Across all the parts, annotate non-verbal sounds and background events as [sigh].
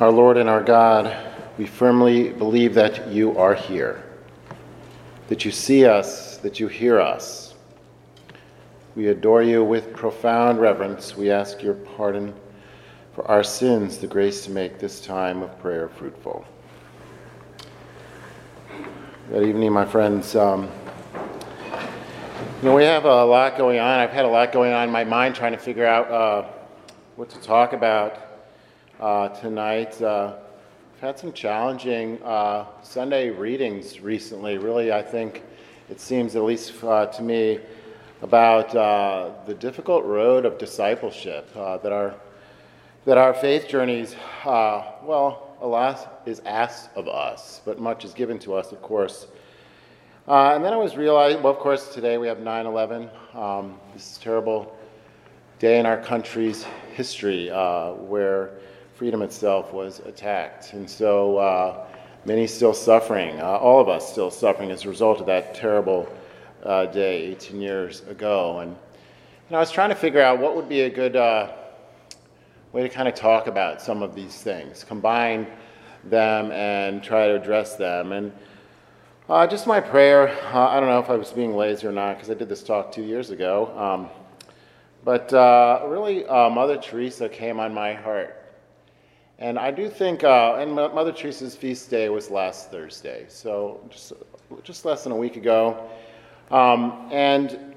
Our Lord and our God, we firmly believe that you are here, that you see us, that you hear us. We adore you with profound reverence. We ask your pardon for our sins, the grace to make this time of prayer fruitful. Good evening, my friends. Um, you know, we have a lot going on. I've had a lot going on in my mind trying to figure out uh, what to talk about uh, tonight. Uh, I've had some challenging uh, Sunday readings recently. Really, I think it seems, at least uh, to me, about uh, the difficult road of discipleship that our that our faith journeys, well, alas, is asked of us, but much is given to us, of course. Uh, and then I was realizing, well, of course, today we have 9 11. Um, this is terrible day in our country's history uh, where freedom itself was attacked. And so uh, many still suffering, uh, all of us still suffering as a result of that terrible uh, day 18 years ago. And, and I was trying to figure out what would be a good uh, way to kind of talk about some of these things, combine them and try to address them. And uh, just my prayer. Uh, I don't know if I was being lazy or not because I did this talk two years ago. Um, but really, Mother Teresa came on my heart. And I do think, uh, and Mother Teresa's feast day was last Thursday, so just, just less than a week ago. Um, and,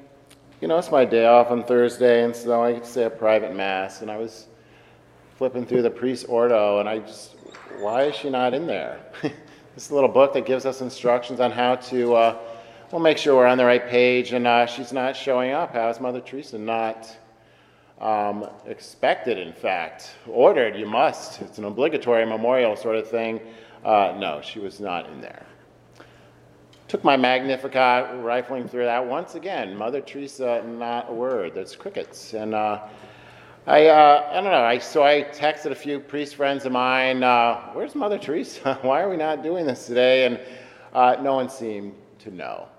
you know, it's my day off on Thursday, and so I get to say a private mass. And I was flipping through the priest's ordo, and I just, why is she not in there? [laughs] this little book that gives us instructions on how to, uh, we'll make sure we're on the right page, and uh, she's not showing up. How is Mother Teresa not um, expected, in fact, ordered? You must. It's an obligatory memorial sort of thing. Uh, no, she was not in there. Took my Magnificat, rifling through that once again. Mother Teresa, not a word. There's crickets. And uh, I, uh, I don't know. I, so I texted a few priest friends of mine, uh, where's Mother Teresa? [laughs] Why are we not doing this today? And uh, no one seemed to know.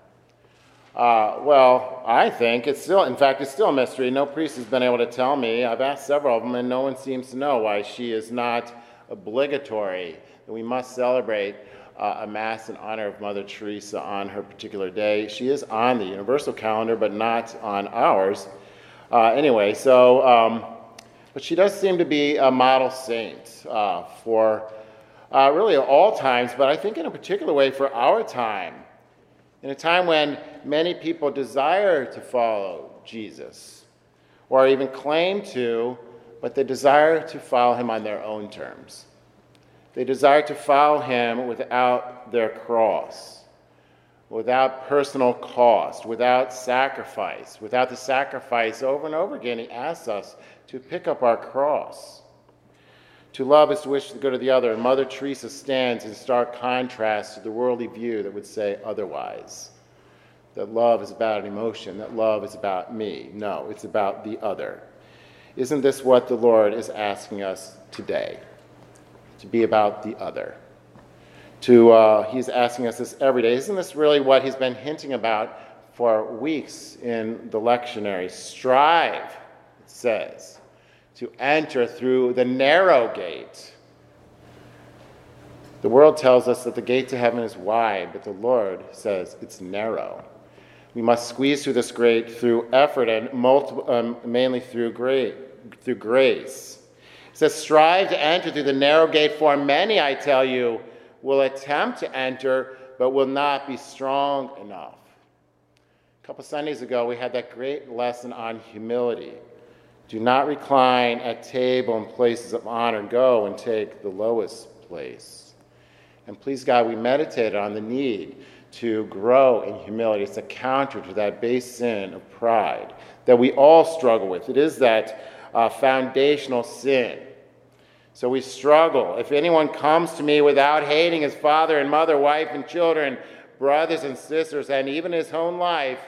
Uh, well, I think it's still, in fact, it's still a mystery. No priest has been able to tell me. I've asked several of them, and no one seems to know why she is not obligatory, that we must celebrate uh, a Mass in honor of Mother Teresa on her particular day. She is on the universal calendar, but not on ours. Uh, anyway, so, um, but she does seem to be a model saint uh, for uh, really all times, but I think in a particular way for our time. In a time when many people desire to follow Jesus, or even claim to, but they desire to follow him on their own terms. They desire to follow him without their cross, without personal cost, without sacrifice. Without the sacrifice, over and over again, he asks us to pick up our cross. To love is to wish the good of the other, and Mother Teresa stands in stark contrast to the worldly view that would say otherwise. That love is about an emotion, that love is about me. No, it's about the other. Isn't this what the Lord is asking us today? To be about the other. To, uh, he's asking us this every day. Isn't this really what he's been hinting about for weeks in the lectionary? Strive, it says to enter through the narrow gate. The world tells us that the gate to heaven is wide, but the Lord says it's narrow. We must squeeze through this gate through effort and multiple, um, mainly through, great, through grace. It says, Strive to enter through the narrow gate, for many, I tell you, will attempt to enter, but will not be strong enough. A couple Sundays ago, we had that great lesson on humility. Do not recline at table in places of honor. Go and take the lowest place. And please, God, we meditated on the need to grow in humility. It's a counter to that base sin of pride that we all struggle with. It is that uh, foundational sin. So we struggle. If anyone comes to me without hating his father and mother, wife and children, brothers and sisters, and even his own life,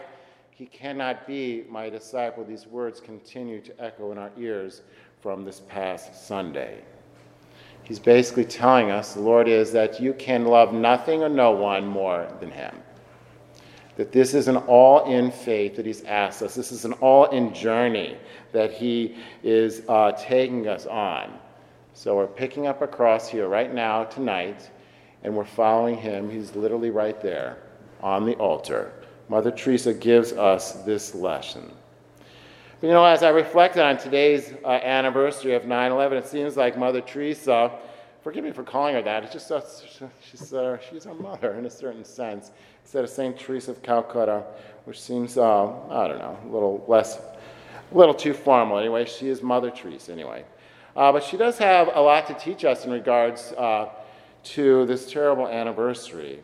he cannot be my disciple. These words continue to echo in our ears from this past Sunday. He's basically telling us, the Lord is, that you can love nothing or no one more than Him. That this is an all in faith that He's asked us. This is an all in journey that He is uh, taking us on. So we're picking up a cross here right now, tonight, and we're following him. He's literally right there on the altar. Mother Teresa gives us this lesson. But, you know, as I reflected on today's uh, anniversary of 9 11, it seems like Mother Teresa, forgive me for calling her that, it's just uh, she's, uh, she's our mother in a certain sense, instead of St. Teresa of Calcutta, which seems, uh, I don't know, a little less, a little too formal. Anyway, she is Mother Teresa, anyway. Uh, but she does have a lot to teach us in regards uh, to this terrible anniversary.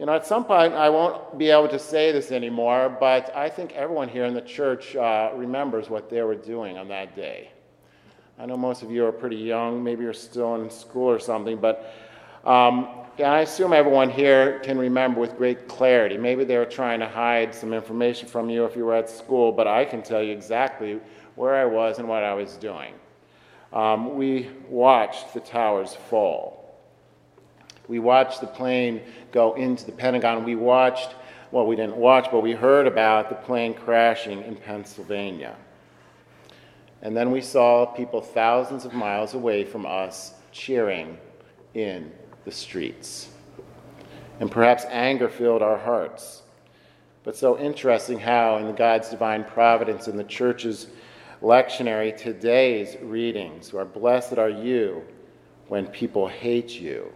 You know, at some point, I won't be able to say this anymore, but I think everyone here in the church uh, remembers what they were doing on that day. I know most of you are pretty young, maybe you're still in school or something, but um, I assume everyone here can remember with great clarity. Maybe they were trying to hide some information from you if you were at school, but I can tell you exactly where I was and what I was doing. Um, we watched the towers fall. We watched the plane go into the Pentagon. We watched, well, we didn't watch, but we heard about the plane crashing in Pennsylvania. And then we saw people thousands of miles away from us cheering in the streets. And perhaps anger filled our hearts. But so interesting how, in the God's divine providence in the church's lectionary, today's readings are Blessed are you when people hate you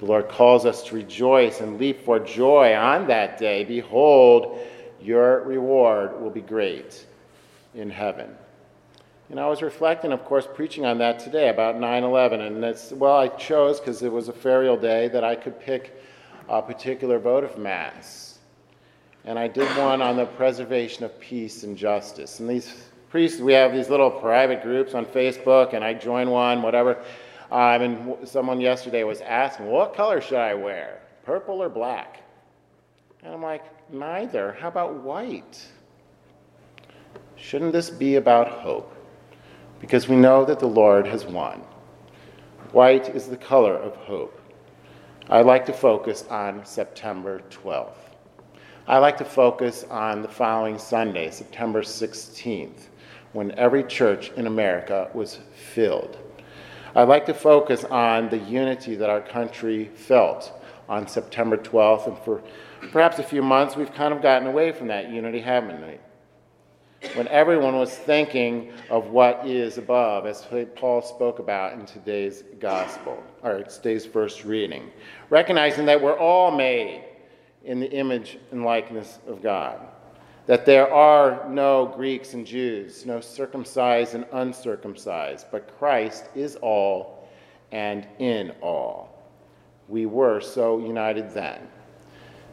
the Lord calls us to rejoice and leap for joy on that day. Behold, your reward will be great in heaven. And I was reflecting, of course, preaching on that today about 9 11. And it's, well, I chose, because it was a ferial day, that I could pick a particular votive Mass. And I did one on the preservation of peace and justice. And these priests, we have these little private groups on Facebook, and I join one, whatever. Um, and someone yesterday was asking, what color should I wear, purple or black? And I'm like, neither. How about white? Shouldn't this be about hope? Because we know that the Lord has won. White is the color of hope. I'd like to focus on September 12th. I like to focus on the following Sunday, September 16th, when every church in America was filled I'd like to focus on the unity that our country felt on September 12th, and for perhaps a few months, we've kind of gotten away from that unity, haven't we? When everyone was thinking of what is above, as Paul spoke about in today's gospel, or today's first reading, recognizing that we're all made in the image and likeness of God that there are no Greeks and Jews, no circumcised and uncircumcised, but Christ is all and in all. We were so united then.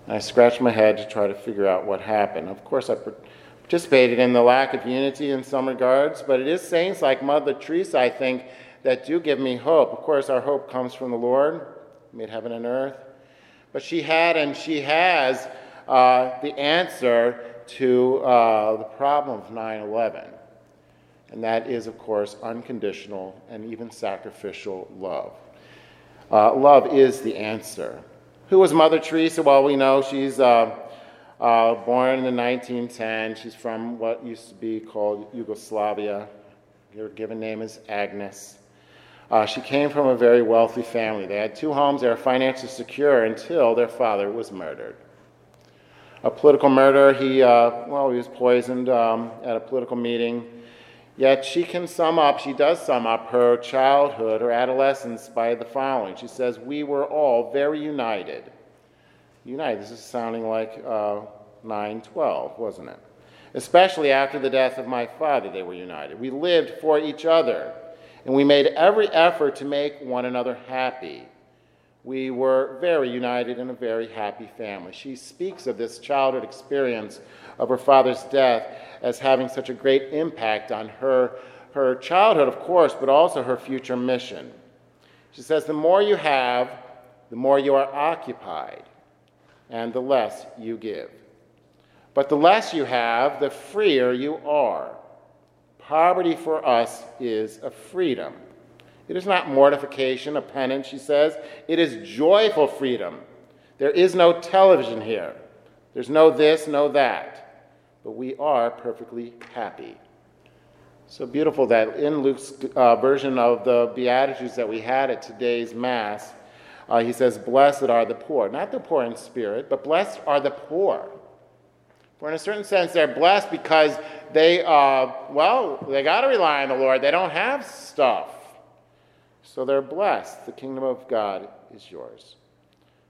And I scratched my head to try to figure out what happened. Of course, I participated in the lack of unity in some regards, but it is saints like Mother Teresa, I think, that do give me hope. Of course, our hope comes from the Lord, made heaven and earth. But she had and she has uh, the answer to uh, the problem of 9 11. And that is, of course, unconditional and even sacrificial love. Uh, love is the answer. Who was Mother Teresa? Well, we know she's uh, uh born in 1910. She's from what used to be called Yugoslavia. Her given name is Agnes. Uh, she came from a very wealthy family. They had two homes. They were financially secure until their father was murdered a political murder. He, uh, well, he was poisoned um, at a political meeting. Yet she can sum up, she does sum up her childhood, her adolescence by the following. She says, We were all very united. United, this is sounding like uh, 912, wasn't it? Especially after the death of my father, they were united. We lived for each other, and we made every effort to make one another happy we were very united in a very happy family. She speaks of this childhood experience of her father's death as having such a great impact on her, her childhood, of course, but also her future mission. She says, The more you have, the more you are occupied, and the less you give. But the less you have, the freer you are. Poverty for us is a freedom. It is not mortification, a penance, she says. It is joyful freedom. There is no television here. There's no this, no that. But we are perfectly happy. So beautiful that in Luke's uh, version of the Beatitudes that we had at today's Mass, uh, he says, Blessed are the poor. Not the poor in spirit, but blessed are the poor. For in a certain sense, they're blessed because they, uh, well, they got to rely on the Lord. They don't have stuff. So they're blessed. The kingdom of God is yours.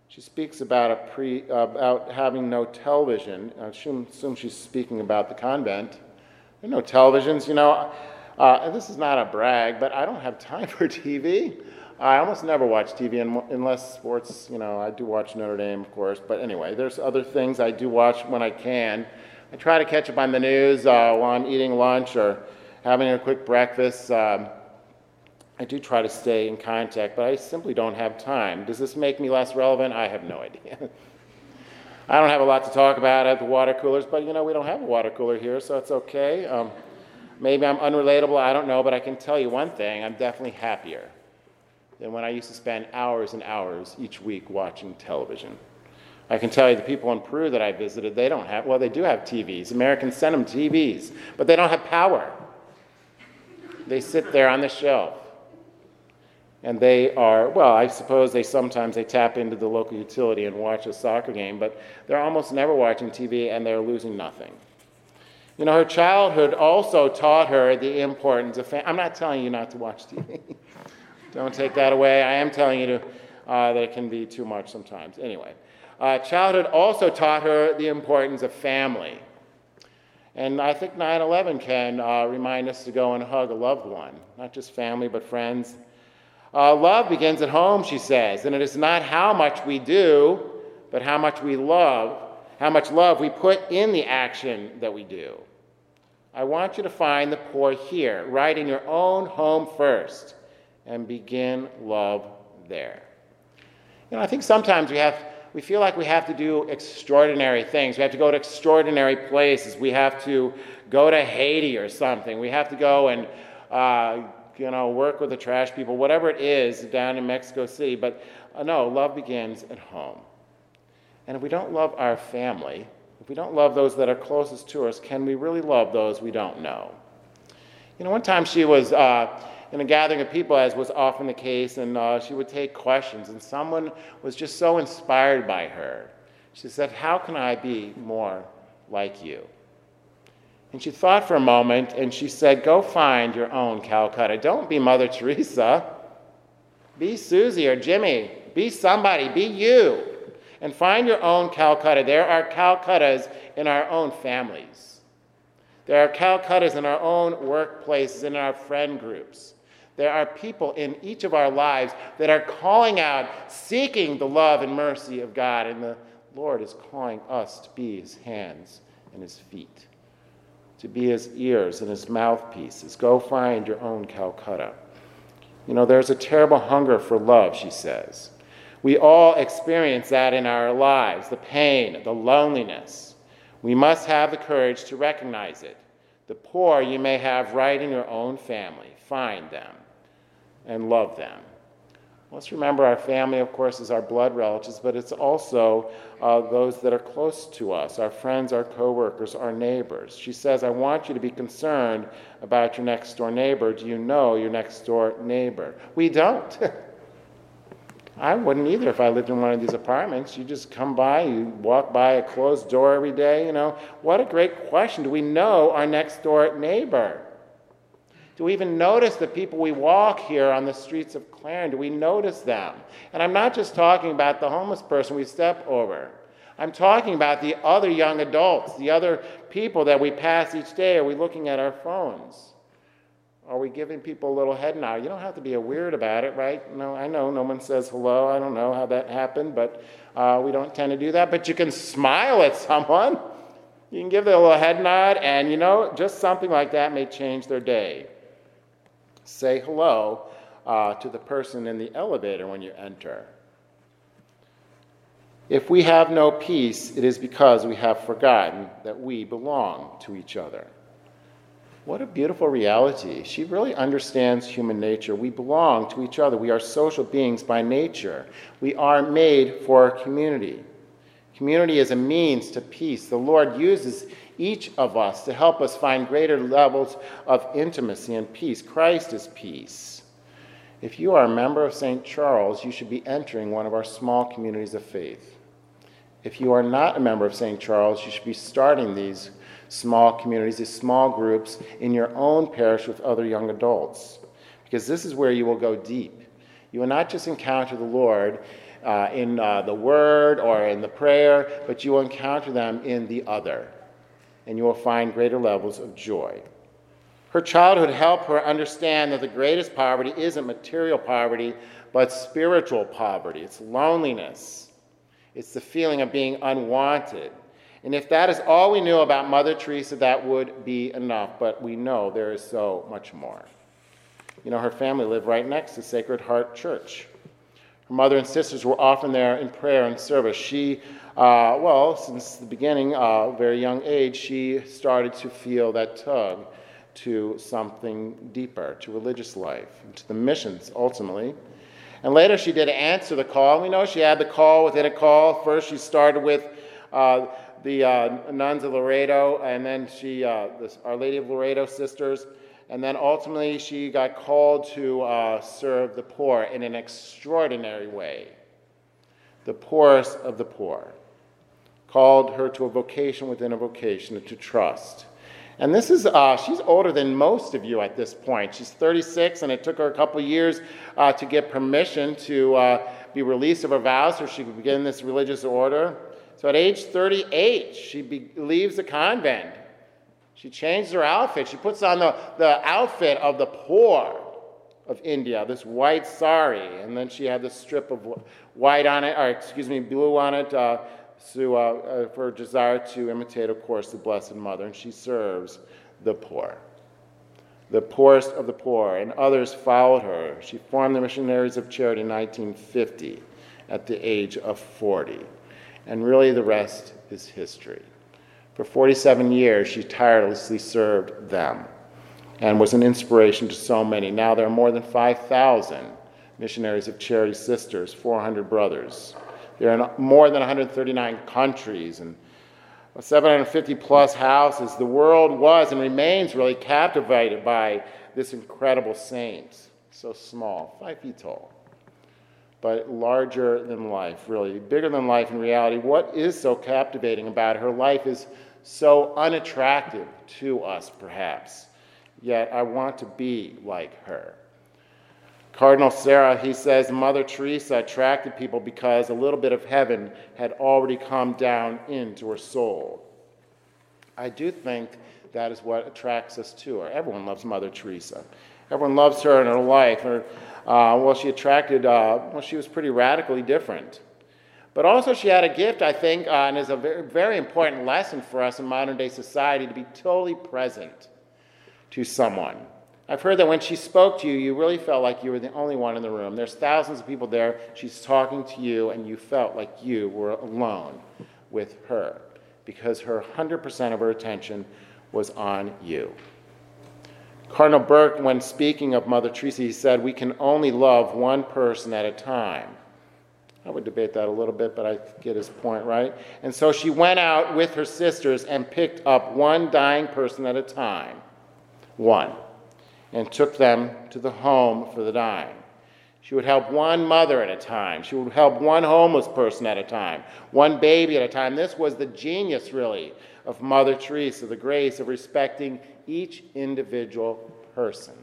She speaks about, pre, about having no television. I assume, assume she's speaking about the convent. There are no televisions, you know. Uh, this is not a brag, but I don't have time [laughs] for TV. I almost never watch TV unless sports, you know, I do watch Notre Dame, of course. But anyway, there's other things I do watch when I can. I try to catch up on the news uh, while I'm eating lunch or having a quick breakfast. Um, I do try to stay in contact, but I simply don't have time. Does this make me less relevant? I have no [laughs] idea. I don't have a lot to talk about at the water coolers, but you know, we don't have a water cooler here, so it's okay. Um, maybe I'm unrelatable, I don't know, but I can tell you one thing I'm definitely happier than when I used to spend hours and hours each week watching television. I can tell you the people in Peru that I visited, they don't have, well, they do have TVs. Americans send them TVs, but they don't have power. They sit there on the shelf. And they are, well, I suppose they sometimes they tap into the local utility and watch a soccer game, but they're almost never watching TV and they're losing nothing. You know, her childhood also taught her the importance of family. I'm not telling you not to watch TV. [laughs] Don't take that away. I am telling you to, uh, that it can be too much sometimes. Anyway, uh, childhood also taught her the importance of family. And I think 9 11 can uh, remind us to go and hug a loved one, not just family, but friends. Uh, love begins at home, she says, and it is not how much we do, but how much we love, how much love we put in the action that we do. I want you to find the poor here, right in your own home first and begin love there. You know, I think sometimes we have we feel like we have to do extraordinary things. We have to go to extraordinary places. We have to go to Haiti or something. We have to go and uh, you know work with the trash people, whatever it is down in Mexico City. But uh, no, love begins at home. And if we don't love our family, if we don't love those that are closest to us, can we really love those we don't know? You know, one time she was. Uh, in a gathering of people, as was often the case, and uh, she would take questions. And someone was just so inspired by her. She said, How can I be more like you? And she thought for a moment and she said, Go find your own Calcutta. Don't be Mother Teresa. Be Susie or Jimmy. Be somebody. Be you. And find your own Calcutta. There are Calcuttas in our own families. There are Calcuttas in our own workplaces, in our friend groups. There are people in each of our lives that are calling out, seeking the love and mercy of God, and the Lord is calling us to be his hands and his feet, to be his ears and his mouthpieces. Go find your own Calcutta. You know, there's a terrible hunger for love, she says. We all experience that in our lives the pain, the loneliness. We must have the courage to recognize it. The poor you may have right in your own family. Find them and love them. Let's remember our family, of course, is our blood relatives, but it's also uh, those that are close to us our friends, our coworkers, our neighbors. She says, I want you to be concerned about your next door neighbor. Do you know your next door neighbor? We don't. [laughs] I wouldn't either if I lived in one of these apartments. You just come by, you walk by a closed door every day, you know. What a great question. Do we know our next door neighbor? Do we even notice the people we walk here on the streets of Clarendon? Do we notice them? And I'm not just talking about the homeless person we step over. I'm talking about the other young adults, the other people that we pass each day. Are we looking at our phones? Are we giving people a little head nod? You don't have to be a weird about it, right? No, I know no one says hello. I don't know how that happened, but uh, we don't tend to do that. But you can smile at [laughs] someone. You can give them a little head nod, and you know, just something like that may change their day say hello uh, to the person in the elevator when you enter. If we have no peace, it is because we have forgotten that we belong to each other. What a beautiful reality. She really understands human nature. We belong to each other. We are social beings by nature. We are made for community. Community is a means to peace. The Lord uses each of us to help us find greater levels of intimacy and peace. Christ is peace. If you are a member of St. Charles, you should be entering one of our small communities of faith. If you are not a member of St. Charles, you should be starting these small communities, these small groups in your own parish with other young adults, because this is where you will go deep. You will not just encounter the Lord uh, in uh, the word or in the prayer, but you will encounter them in the other, and you will find greater levels of joy. Her childhood helped her understand that the greatest poverty isn't material poverty, but spiritual poverty. It's loneliness, it's the feeling of being unwanted. And if that is all we knew about Mother Teresa, that would be enough. But we know there is so much more. You know, her family lived right next to Sacred Heart Church. Her mother and sisters were often there in prayer and service. She, uh, well, since the beginning, uh, very young age, she started to feel that tug to something deeper, to religious life, to the missions ultimately. And later she did answer the call. We know she had the call within a call. First, she started with uh, the uh, nuns of Loreto, and then she, uh, this, Our Lady of Loreto sisters, and then ultimately she got called to uh, serve the poor in an extraordinary way. The poorest of the poor. Called her to a vocation within a vocation, to trust. And this is, uh, she's older than most of you at this point. She's 36, and it took her a couple years uh, to get permission to uh, be released of her vows so she could begin this religious order. So at age 38, she be- leaves the convent. She changes her outfit. She puts on the, the outfit of the poor of India, this white sari, and then she had this strip of white on it, or excuse me, blue on it, uh, so, uh, uh, for desire to imitate, of course, the Blessed Mother, and she serves the poor. The poorest of the poor, and others followed her. She formed the Missionaries of Charity in 1950 at the age of 40. And really, the rest is history. For 47 years, she tirelessly served them and was an inspiration to so many. Now there are more than 5,000 missionaries of charity sisters, 400 brothers. They're in more than 139 countries and 750 plus houses. The world was and remains really captivated by this incredible saint. So small, five feet tall, but larger than life, really, bigger than life in reality. What is so captivating about her life is so unattractive to us, perhaps. Yet I want to be like her. Cardinal Sarah, he says, Mother Teresa attracted people because a little bit of heaven had already come down into her soul. I do think that is what attracts us to her. Everyone loves Mother Teresa. Everyone loves her in her life. Her, uh, well, she attracted, uh, well, she was pretty radically different. But also, she had a gift, I think, uh, and is a very, very important lesson for us in modern day society to be totally present to someone. I've heard that when she spoke to you, you really felt like you were the only one in the room. There's thousands of people there. She's talking to you, and you felt like you were alone with her because her 100% of her attention was on you. Cardinal Burke, when speaking of Mother Teresa, he said, We can only love one person at a time. I would debate that a little bit, but I get his point, right? And so she went out with her sisters and picked up one dying person at a time. One and took them to the home for the dying. She would help one mother at a time. She would help one homeless person at a time, one baby at a time. This was the genius, really, of Mother Teresa, the grace of respecting each individual person.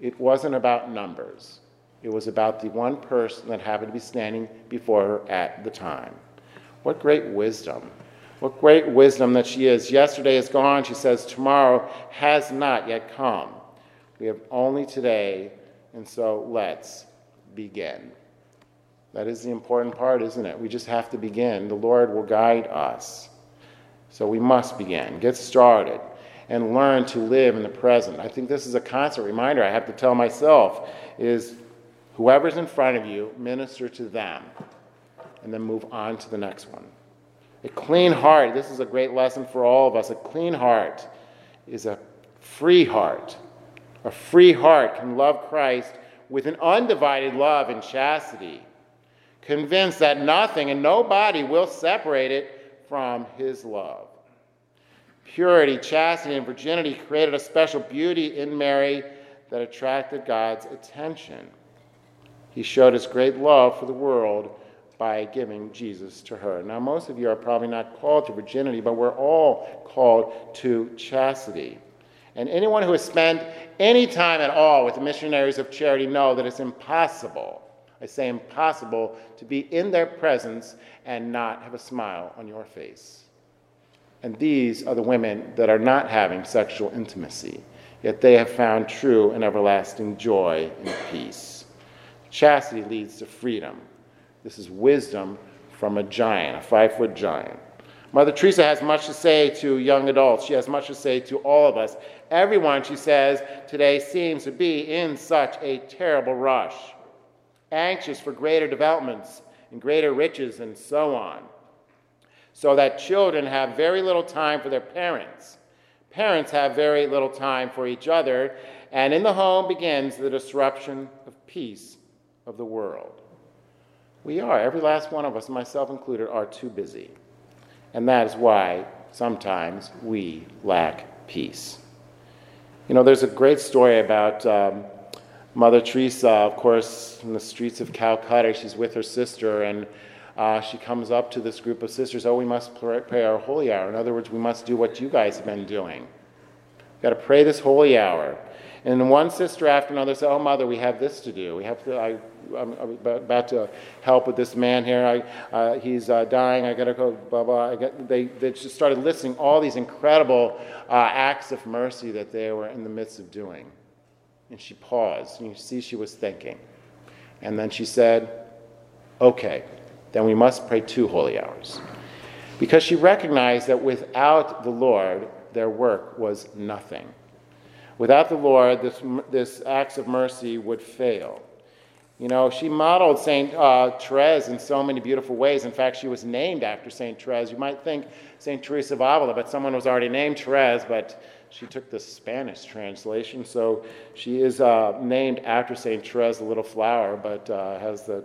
It wasn't about numbers, it was about the one person that happened to be standing before her at the time. What great wisdom! What great wisdom that she is. Yesterday is gone, she says, tomorrow has not yet come. We have only today, and so let's begin. That is the important part, isn't it? We just have to begin. The Lord will guide us. So we must begin, get started, and learn to live in the present. I think this is a constant reminder I have to tell myself is whoever's in front of you, minister to them, and then move on to the next one. A clean heart, this is a great lesson for all of us. A clean heart is a free heart a free heart can love Christ with an undivided love and chastity. convinced that nothing and nobody will separate it from his love. Purity, chastity, and virginity created a special beauty in Mary that attracted God's attention. He showed his great love for the world by giving Jesus to her. Now, most of you are probably not called to virginity, but we're all called to chastity. And anyone who has spent any time at all with the missionaries of charity know that it's impossible, I say impossible, to be in their presence and not have a smile on your face. And these are the women that are not having sexual intimacy, yet they have found true and everlasting joy and peace. Chastity leads to freedom. This is wisdom from a giant, a five foot giant. Mother Teresa has much to say to young adults. She has much to say to all of us. Everyone, she says, today seems to be in such a terrible rush, anxious for greater developments and greater riches and so on. So that children have very little time for their parents. Parents have very little time for each other, and in the home begins the disruption of peace of the world. We are, every last one of us, myself included, are too busy. And that is why sometimes we lack peace. You know, there's a great story about um, Mother Teresa, of course, in the streets of Calcutta. She's with her sister, and uh, she comes up to this group of sisters. Oh, we must pray our holy hour. In other words, we must do what you guys have been doing. We've got to pray this holy hour. And one sister after another said, Oh, mother, we have this to do. We have to, I, I'm, about to help with this man here. I, uh, he's uh, dying. I got to go, blah, blah. Got, they, they just started listing all these incredible uh, acts of mercy that they were in the midst of doing. And she paused. And you see, she was thinking. And then she said, Okay, then we must pray two holy hours. Because she recognized that without the Lord, their work was nothing. Without the Lord, this, this acts of mercy would fail. You know, she modeled St. Uh, Therese in so many beautiful ways. In fact, she was named after St. Therese. You might think St. Teresa of Avila, but someone was already named Therese, but she took the Spanish translation. So she is uh, named after St. Therese, the little flower, but uh, has the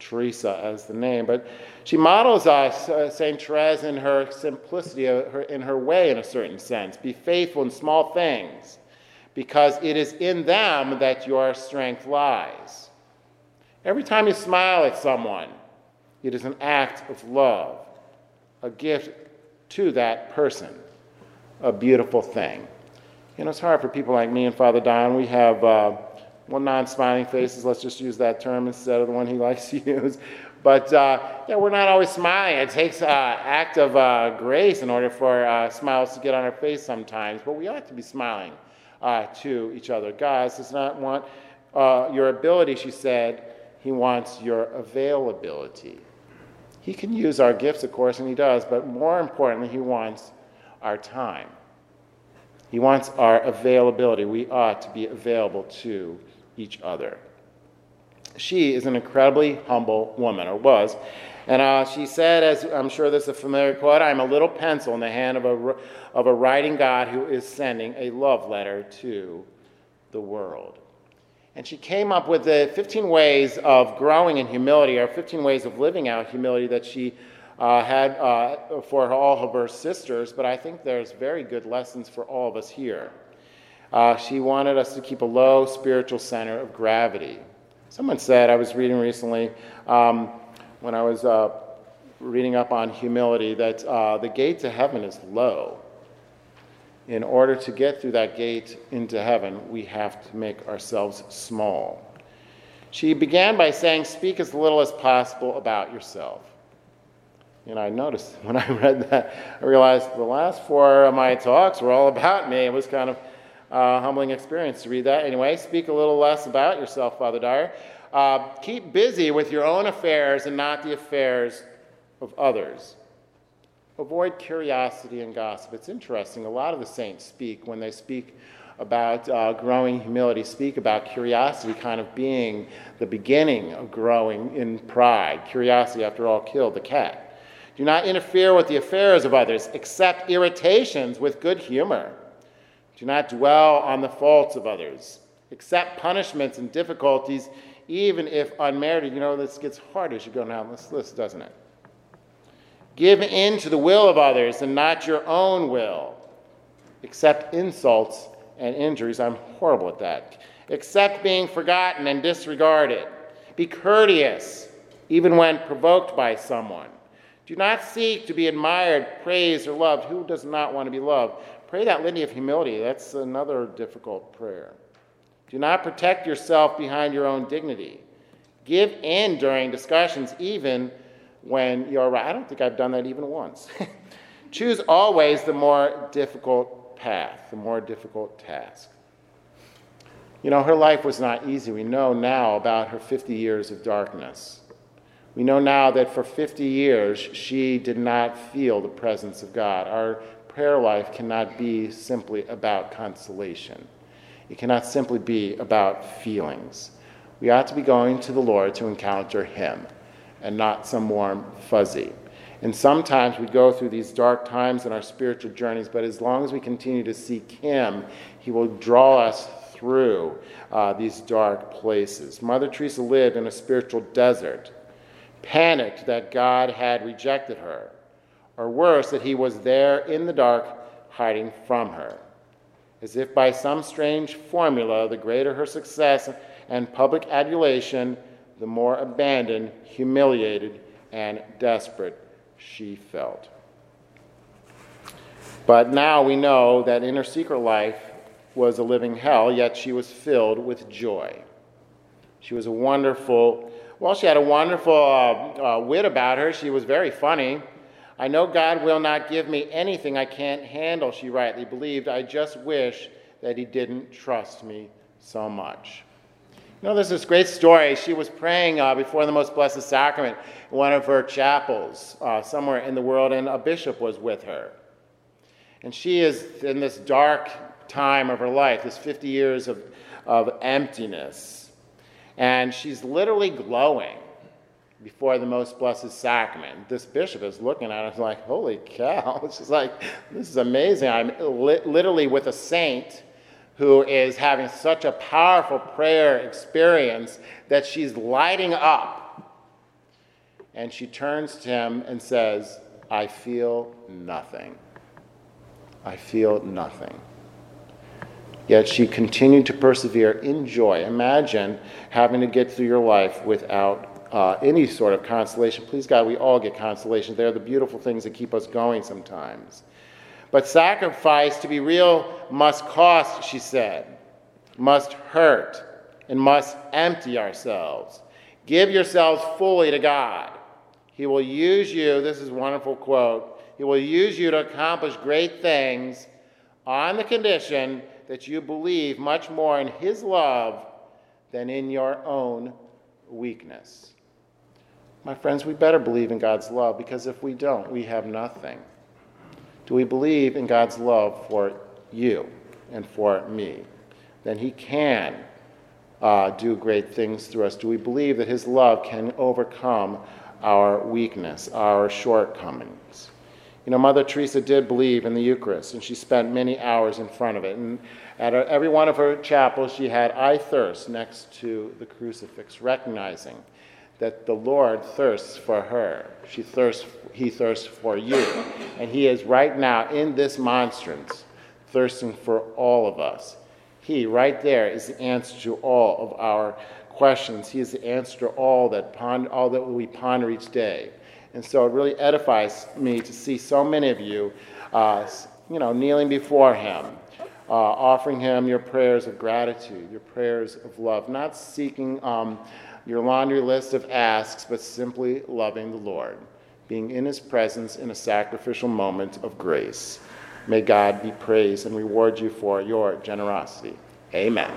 Teresa as the name. But she models us, uh, St. Therese, in her simplicity, uh, her, in her way, in a certain sense. Be faithful in small things because it is in them that your strength lies. Every time you smile at someone, it is an act of love, a gift to that person, a beautiful thing. You know, it's hard for people like me and Father Don. We have, uh, well, non smiling faces, let's just use that term instead of the one he [laughs] likes to use. But uh, yeah, we're not always smiling. It takes an uh, act of uh, grace in order for uh, smiles to get on our face sometimes, but we ought to be smiling uh, to each other. God does not want uh, your ability, she said, He wants your availability. He can use our gifts, of course, and He does, but more importantly, He wants our time. He wants our availability. We ought to be available to each other. She is an incredibly humble woman, or was. And uh, she said, as I'm sure this is a familiar quote, I'm a little pencil in the hand of a, of a writing God who is sending a love letter to the world. And she came up with the 15 ways of growing in humility, or 15 ways of living out humility that she uh, had uh, for all of her sisters, but I think there's very good lessons for all of us here. Uh, she wanted us to keep a low spiritual center of gravity. Someone said, I was reading recently, um, when I was uh, reading up on humility, that uh, the gate to heaven is low in order to get through that gate into heaven, we have to make ourselves small. She began by saying, Speak as little as possible about yourself. And I noticed [laughs] when I read that, I realized the last four of my talks were all about me. It was kind of a humbling experience to read that. Anyway, speak a little less about yourself, Father Dyer. Uh, keep busy with your own affairs and not the affairs of others. Avoid curiosity and gossip. It's interesting. A lot of the saints speak when they speak about uh, growing humility, speak about curiosity kind of being the beginning of growing in pride. Curiosity, after all, killed the cat. Do not interfere with the affairs of others. Accept irritations with good humor. Do not dwell on the faults of others. Accept punishments and difficulties even if unmerited. You know, this gets hard as you go down this list, doesn't it? Give in to the will of others and not your own will. Accept insults and injuries. I'm horrible at that. Accept being forgotten and disregarded. Be courteous, even when provoked by someone. Do not seek to be admired, praised, or loved. Who does not want to be loved? Pray that litany of humility. That's another difficult prayer. Do not protect yourself behind your own dignity. Give in during discussions, even when you're right. I don't think I've done that even once. [laughs] Choose always the more difficult path, the more difficult task. You know, her life was not easy. We know now about her 50 years of darkness. We know now that for 50 years she did not feel the presence of God. Our prayer life cannot be simply about consolation, it cannot simply be about feelings. We ought to be going to the Lord to encounter Him and not some warm fuzzy. And sometimes we go through these dark times in our spiritual journeys, but as long as we continue to seek Him, He will draw us through uh, these dark places. Mother Teresa lived in a spiritual desert panicked that God had rejected her, or worse, that he was there in the dark hiding from her. As if by some strange formula, the greater her success and public adulation, the more abandoned, humiliated, and desperate she felt. But now we know that in her secret life was a living hell, yet she was filled with joy. She was a wonderful well, she had a wonderful uh, uh, wit about her. She was very funny. I know God will not give me anything I can't handle, she rightly believed. I just wish that He didn't trust me so much. You know, there's this great story. She was praying uh, before the Most Blessed Sacrament in one of her chapels uh, somewhere in the world, and a bishop was with her. And she is in this dark time of her life, this 50 years of, of emptiness and she's literally glowing before the most blessed sacrament. This bishop is looking at it like, holy cow, [laughs] this is like, this is amazing. I'm li- literally with a saint who is having such a powerful prayer experience that she's lighting up. And she turns to him and says, I feel nothing. I feel nothing. Yet she continued to persevere in joy. Imagine having to get through your life without uh, any sort of consolation. Please, God, we all get consolation. They're the beautiful things that keep us going sometimes. But sacrifice, to be real, must cost, she said, must hurt, and must empty ourselves. Give yourselves fully to God. He will use you, this is a wonderful quote, He will use you to accomplish great things on the condition that you believe much more in His love than in your own weakness. My friends, we better believe in God's love because if we don't, we have nothing. Do we believe in God's love for you and for me? Then He can uh, do great things through us. Do we believe that His love can overcome our weakness, our shortcomings? You know, Mother Teresa did believe in the Eucharist, and she spent many hours in front of it. And at every one of her chapels, she had I thirst next to the crucifix, recognizing that the Lord thirsts for her. She thirsts, he thirsts for you. And he is right now in this monstrance, thirsting for all of us. He, right there, is the answer to all of our questions. He is the answer to all that, pond, all that we ponder each day. And so it really edifies me to see so many of you, uh, you know, kneeling before Him, uh, offering Him your prayers of gratitude, your prayers of love, not seeking um, your laundry list of asks, but simply loving the Lord, being in His presence in a sacrificial moment of grace. May God be praised and reward you for your generosity. Amen.